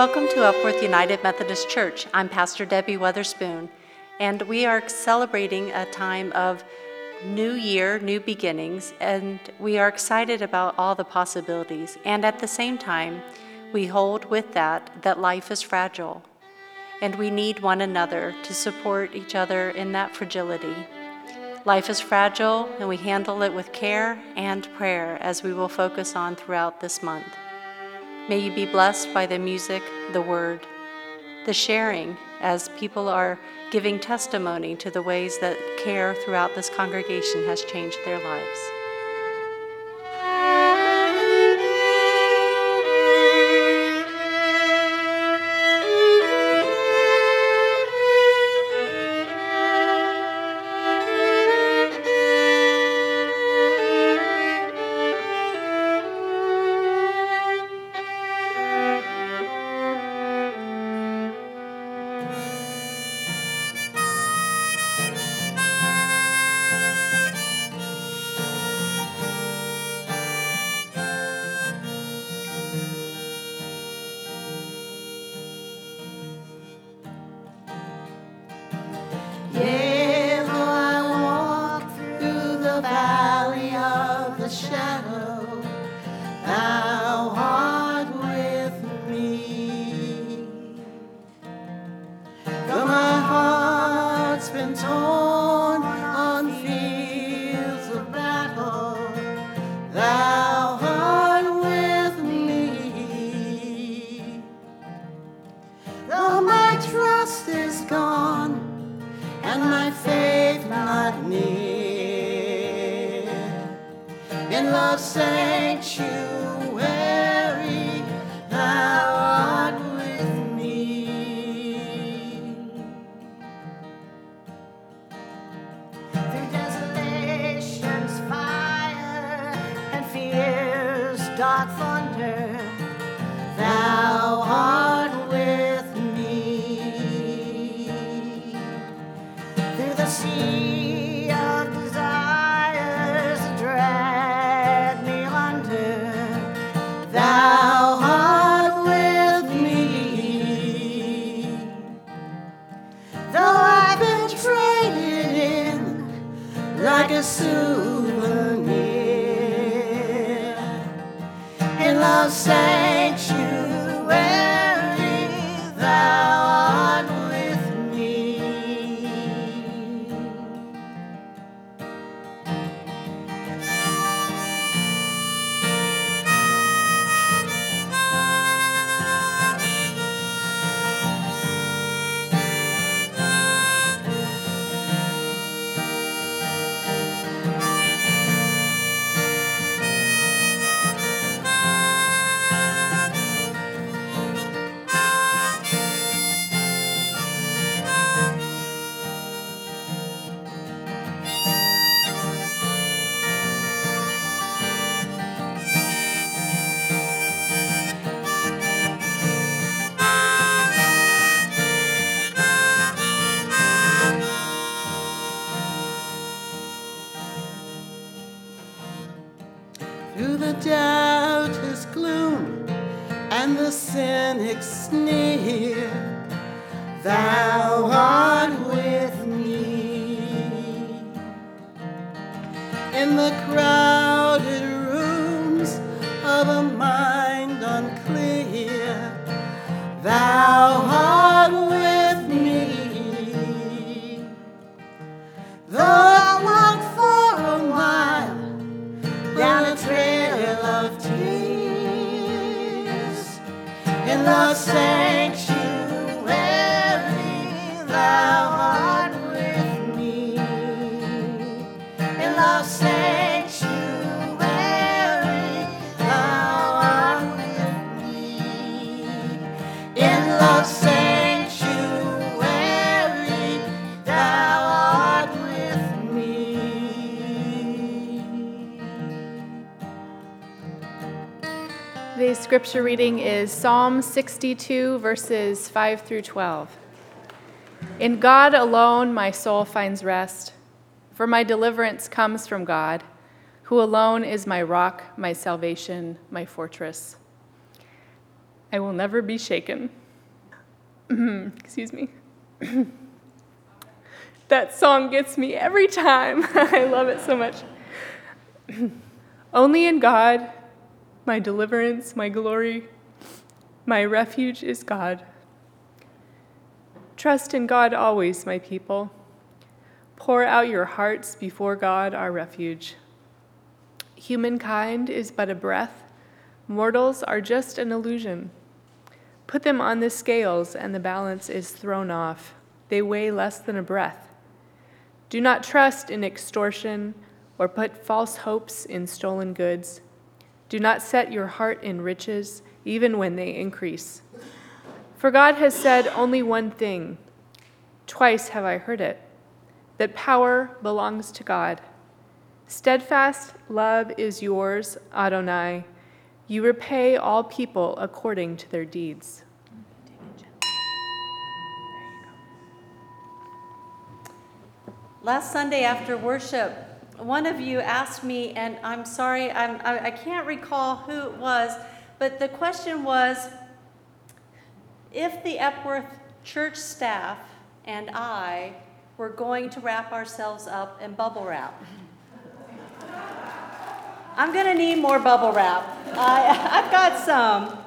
Welcome to Epworth United Methodist Church. I'm Pastor Debbie Weatherspoon, and we are celebrating a time of new year, new beginnings, and we are excited about all the possibilities. And at the same time, we hold with that that life is fragile, and we need one another to support each other in that fragility. Life is fragile, and we handle it with care and prayer as we will focus on throughout this month. May you be blessed by the music, the word, the sharing as people are giving testimony to the ways that care throughout this congregation has changed their lives. Heart's been through the doubter's gloom and the cynic's sneer. Thou art with me in the crowded scripture reading is Psalm 62, verses 5 through 12. In God alone my soul finds rest, for my deliverance comes from God, who alone is my rock, my salvation, my fortress. I will never be shaken. Excuse me. that song gets me every time. I love it so much. Only in God, my deliverance, my glory, my refuge is God. Trust in God always, my people. Pour out your hearts before God, our refuge. Humankind is but a breath, mortals are just an illusion. Put them on the scales, and the balance is thrown off. They weigh less than a breath. Do not trust in extortion or put false hopes in stolen goods. Do not set your heart in riches, even when they increase. For God has said only one thing. Twice have I heard it that power belongs to God. Steadfast love is yours, Adonai. You repay all people according to their deeds. Last Sunday after worship, one of you asked me, and I'm sorry, I'm, I, I can't recall who it was, but the question was if the Epworth church staff and I were going to wrap ourselves up in bubble wrap. I'm going to need more bubble wrap. I, I've got some.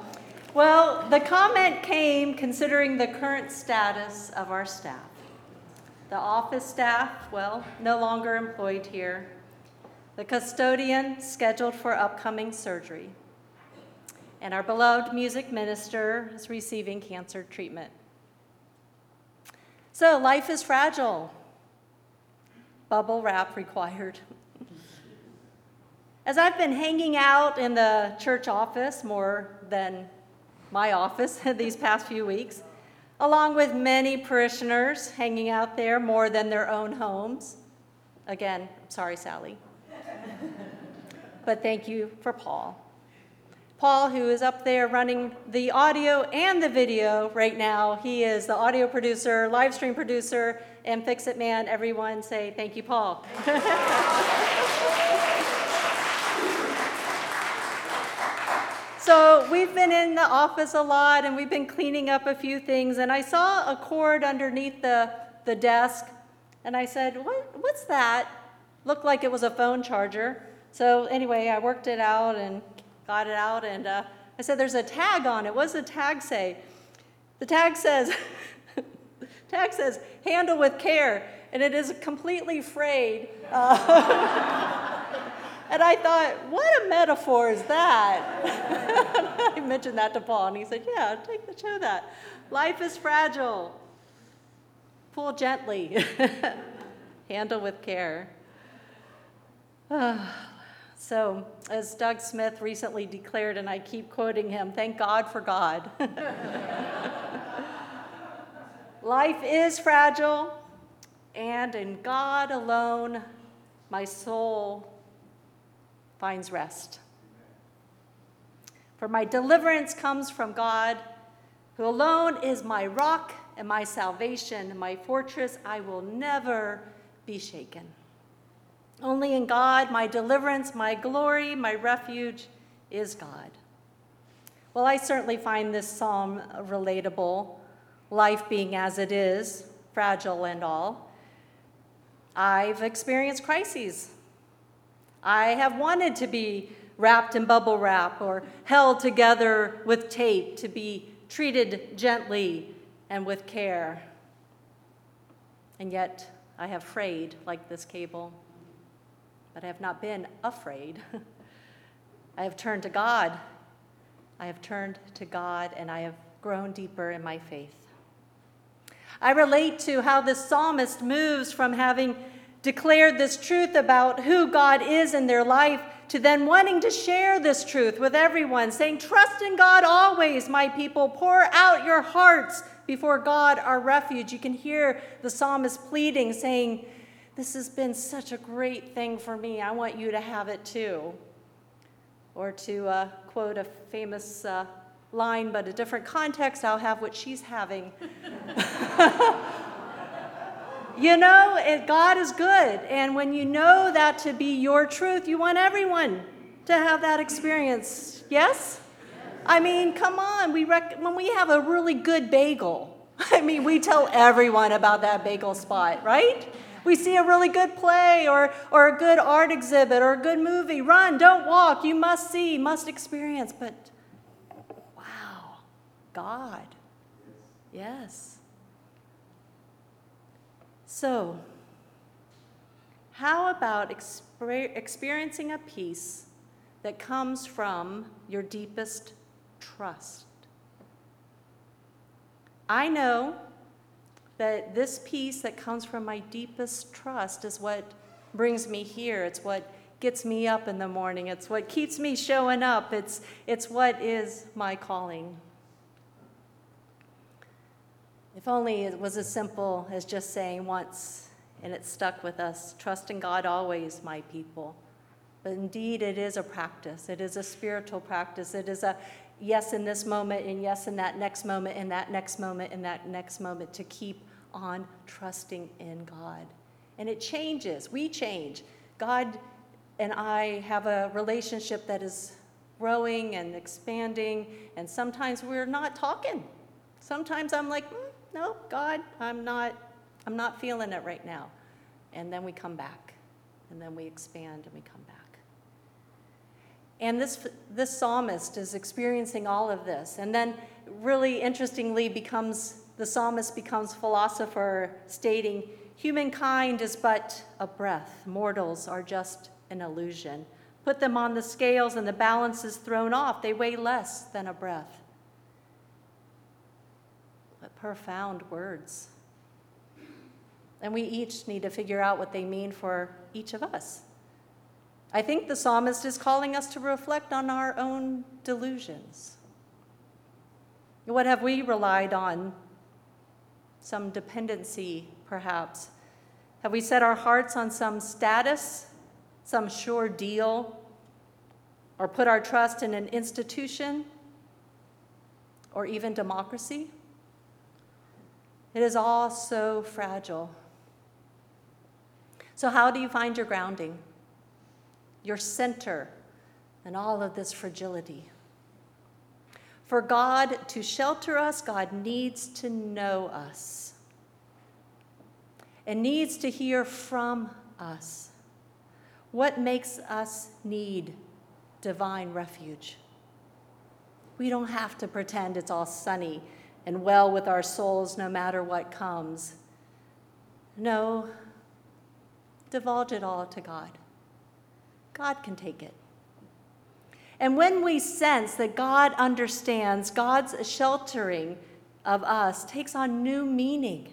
Well, the comment came considering the current status of our staff. The office staff, well, no longer employed here. The custodian scheduled for upcoming surgery. And our beloved music minister is receiving cancer treatment. So, life is fragile. Bubble wrap required. As I've been hanging out in the church office more than my office these past few weeks, along with many parishioners hanging out there more than their own homes. Again, sorry, Sally. but thank you for Paul. Paul, who is up there running the audio and the video right now, he is the audio producer, live stream producer, and fix it man. Everyone say thank you, Paul. So we've been in the office a lot and we've been cleaning up a few things. And I saw a cord underneath the, the desk. And I said, what, What's that? Looked like it was a phone charger. So anyway, I worked it out and got it out. And uh, I said, There's a tag on it. What does the tag say? The tag says, tag says, handle with care. And it is completely frayed. Uh, And I thought, what a metaphor is that? I mentioned that to Paul, and he said, yeah, take the show that. Life is fragile. Pull gently. Handle with care. so, as Doug Smith recently declared, and I keep quoting him, thank God for God. Life is fragile, and in God alone, my soul finds rest. For my deliverance comes from God, who alone is my rock and my salvation, my fortress. I will never be shaken. Only in God, my deliverance, my glory, my refuge is God. Well, I certainly find this psalm relatable, life being as it is, fragile and all. I've experienced crises I have wanted to be wrapped in bubble wrap or held together with tape to be treated gently and with care. And yet I have frayed like this cable, but I have not been afraid. I have turned to God. I have turned to God and I have grown deeper in my faith. I relate to how the psalmist moves from having declared this truth about who God is in their life to then wanting to share this truth with everyone, saying, Trust in God always, my people. Pour out your hearts before God, our refuge. You can hear the psalmist pleading, saying, This has been such a great thing for me. I want you to have it too. Or to uh, quote a famous uh, line, but a different context, I'll have what she's having. You know, God is good. And when you know that to be your truth, you want everyone to have that experience. Yes? I mean, come on. We rec- when we have a really good bagel, I mean, we tell everyone about that bagel spot, right? We see a really good play or, or a good art exhibit or a good movie. Run, don't walk. You must see, must experience. But wow, God. Yes. So, how about exper- experiencing a peace that comes from your deepest trust? I know that this peace that comes from my deepest trust is what brings me here. It's what gets me up in the morning. It's what keeps me showing up. It's, it's what is my calling. If only it was as simple as just saying once, and it stuck with us trust in God always, my people. But indeed, it is a practice. It is a spiritual practice. It is a yes in this moment, and yes in that next moment, and that next moment, and that next moment to keep on trusting in God. And it changes. We change. God and I have a relationship that is growing and expanding, and sometimes we're not talking. Sometimes I'm like, mm, no, God, I'm not, I'm not feeling it right now. And then we come back, and then we expand and we come back. And this, this psalmist is experiencing all of this. And then, really interestingly, becomes the psalmist becomes philosopher, stating, Humankind is but a breath, mortals are just an illusion. Put them on the scales, and the balance is thrown off. They weigh less than a breath. Profound words. And we each need to figure out what they mean for each of us. I think the psalmist is calling us to reflect on our own delusions. What have we relied on? Some dependency, perhaps. Have we set our hearts on some status, some sure deal, or put our trust in an institution, or even democracy? It is all so fragile. So, how do you find your grounding? your center, and all of this fragility. For God to shelter us, God needs to know us and needs to hear from us. What makes us need divine refuge? We don't have to pretend it's all sunny and well with our souls no matter what comes. No, divulge it all to God. God can take it. And when we sense that God understands, God's sheltering of us takes on new meaning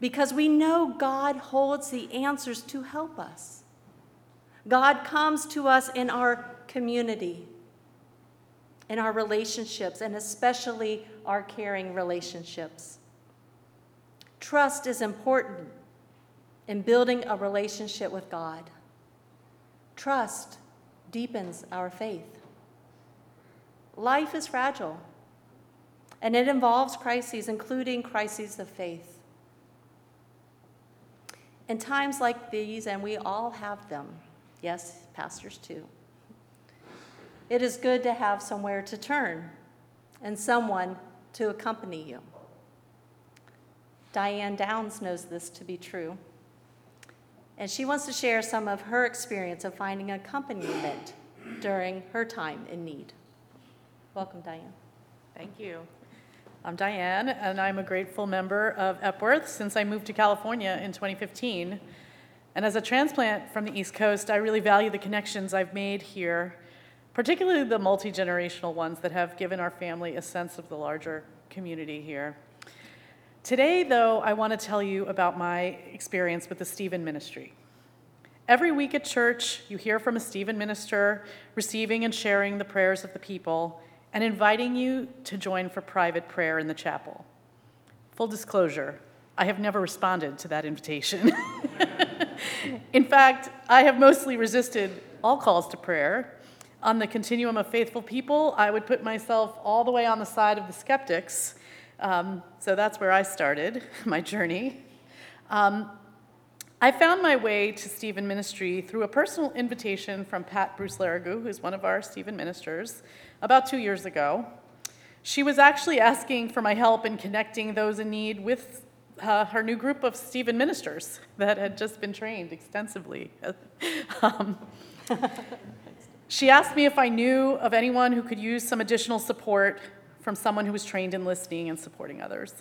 because we know God holds the answers to help us. God comes to us in our community, in our relationships, and especially our caring relationships. Trust is important in building a relationship with God. Trust deepens our faith. Life is fragile, and it involves crises, including crises of faith. In times like these, and we all have them, yes, pastors too, it is good to have somewhere to turn and someone to accompany you. Diane Downs knows this to be true and she wants to share some of her experience of finding accompaniment during her time in need. Welcome, Diane. Thank you. I'm Diane, and I'm a grateful member of Epworth since I moved to California in 2015. And as a transplant from the East Coast, I really value the connections I've made here, particularly the multi generational ones that have given our family a sense of the larger community here. Today, though, I want to tell you about my experience with the Stephen Ministry. Every week at church, you hear from a Stephen minister receiving and sharing the prayers of the people and inviting you to join for private prayer in the chapel. Full disclosure, I have never responded to that invitation. in fact, I have mostly resisted all calls to prayer. On the continuum of faithful people, I would put myself all the way on the side of the skeptics um, so that's where I started my journey. Um, I found my way to Stephen Ministry through a personal invitation from Pat Bruce Larrigou, who's one of our Stephen ministers, about two years ago. She was actually asking for my help in connecting those in need with uh, her new group of Stephen ministers that had just been trained extensively. um, she asked me if I knew of anyone who could use some additional support from someone who was trained in listening and supporting others.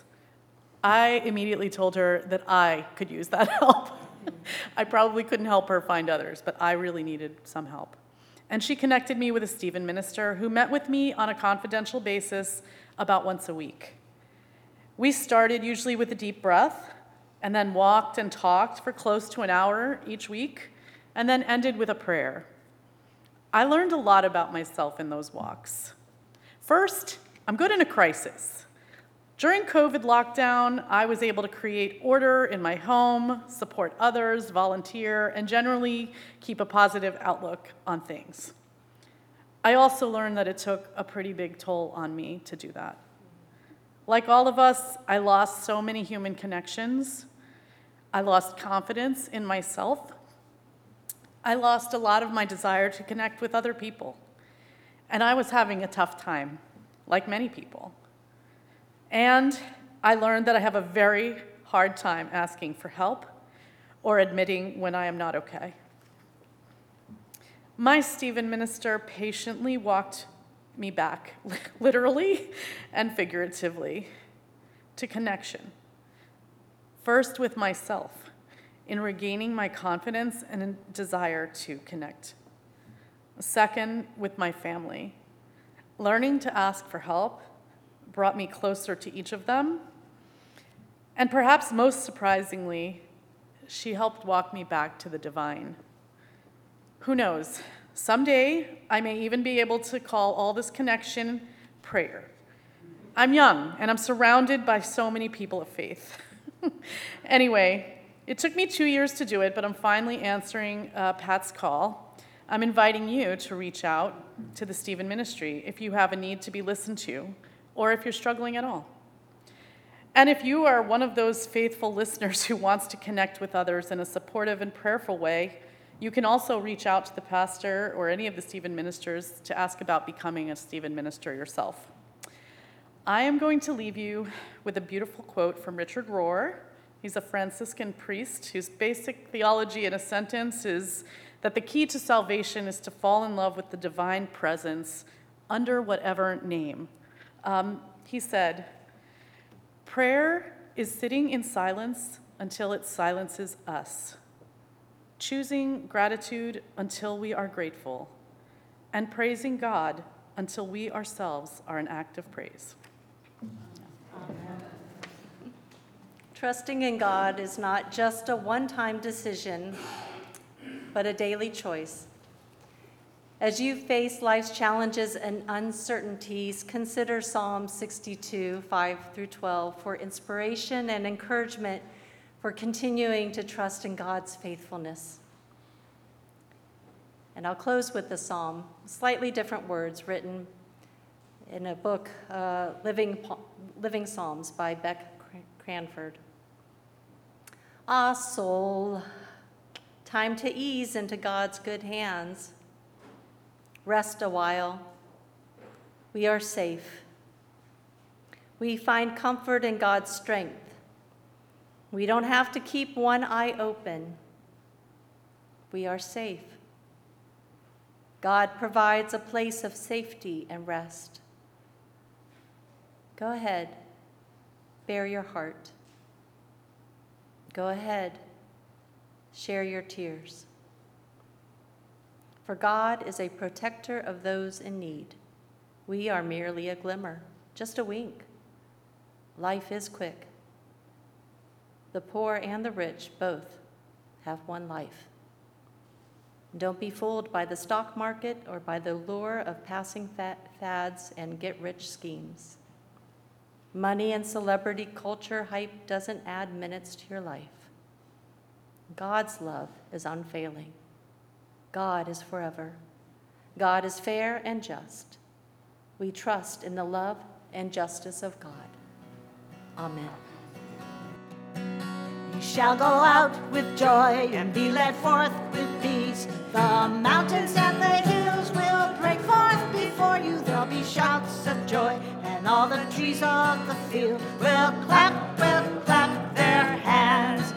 I immediately told her that I could use that help. I probably couldn't help her find others, but I really needed some help. And she connected me with a Stephen minister who met with me on a confidential basis about once a week. We started usually with a deep breath and then walked and talked for close to an hour each week and then ended with a prayer. I learned a lot about myself in those walks. First, I'm good in a crisis. During COVID lockdown, I was able to create order in my home, support others, volunteer, and generally keep a positive outlook on things. I also learned that it took a pretty big toll on me to do that. Like all of us, I lost so many human connections. I lost confidence in myself. I lost a lot of my desire to connect with other people. And I was having a tough time, like many people. And I learned that I have a very hard time asking for help or admitting when I am not okay. My Stephen minister patiently walked me back, literally and figuratively, to connection. First, with myself, in regaining my confidence and desire to connect. Second, with my family, learning to ask for help brought me closer to each of them. And perhaps most surprisingly, she helped walk me back to the divine. Who knows? Someday I may even be able to call all this connection prayer. I'm young and I'm surrounded by so many people of faith. anyway, it took me two years to do it, but I'm finally answering uh, Pat's call. I'm inviting you to reach out to the Stephen Ministry if you have a need to be listened to or if you're struggling at all. And if you are one of those faithful listeners who wants to connect with others in a supportive and prayerful way, you can also reach out to the pastor or any of the Stephen ministers to ask about becoming a Stephen minister yourself. I am going to leave you with a beautiful quote from Richard Rohr. He's a Franciscan priest whose basic theology in a sentence is that the key to salvation is to fall in love with the divine presence under whatever name. Um, he said, Prayer is sitting in silence until it silences us, choosing gratitude until we are grateful, and praising God until we ourselves are an act of praise. Trusting in God is not just a one time decision, but a daily choice. As you face life's challenges and uncertainties, consider Psalm 62, 5 through 12 for inspiration and encouragement for continuing to trust in God's faithfulness. And I'll close with the psalm, slightly different words written in a book, uh, Living, Living Psalms by Beck Cranford. Ah, soul, time to ease into God's good hands rest a while. We are safe. We find comfort in God's strength. We don't have to keep one eye open. We are safe. God provides a place of safety and rest. Go ahead, bare your heart. Go ahead, share your tears. For God is a protector of those in need. We are merely a glimmer, just a wink. Life is quick. The poor and the rich both have one life. Don't be fooled by the stock market or by the lure of passing fads and get rich schemes. Money and celebrity culture hype doesn't add minutes to your life. God's love is unfailing. God is forever. God is fair and just. We trust in the love and justice of God. Amen. You shall go out with joy and be led forth with peace. The mountains and the hills will break forth before you. There'll be shouts of joy, and all the trees of the field will clap, will clap their hands.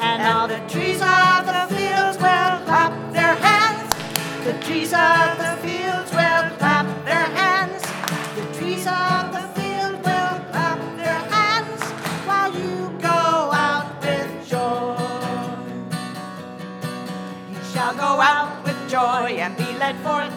And all the trees of the fields will clap their hands. The trees of the fields will clap their hands. The trees of the field will clap their hands while you go out with joy. You shall go out with joy and be led forth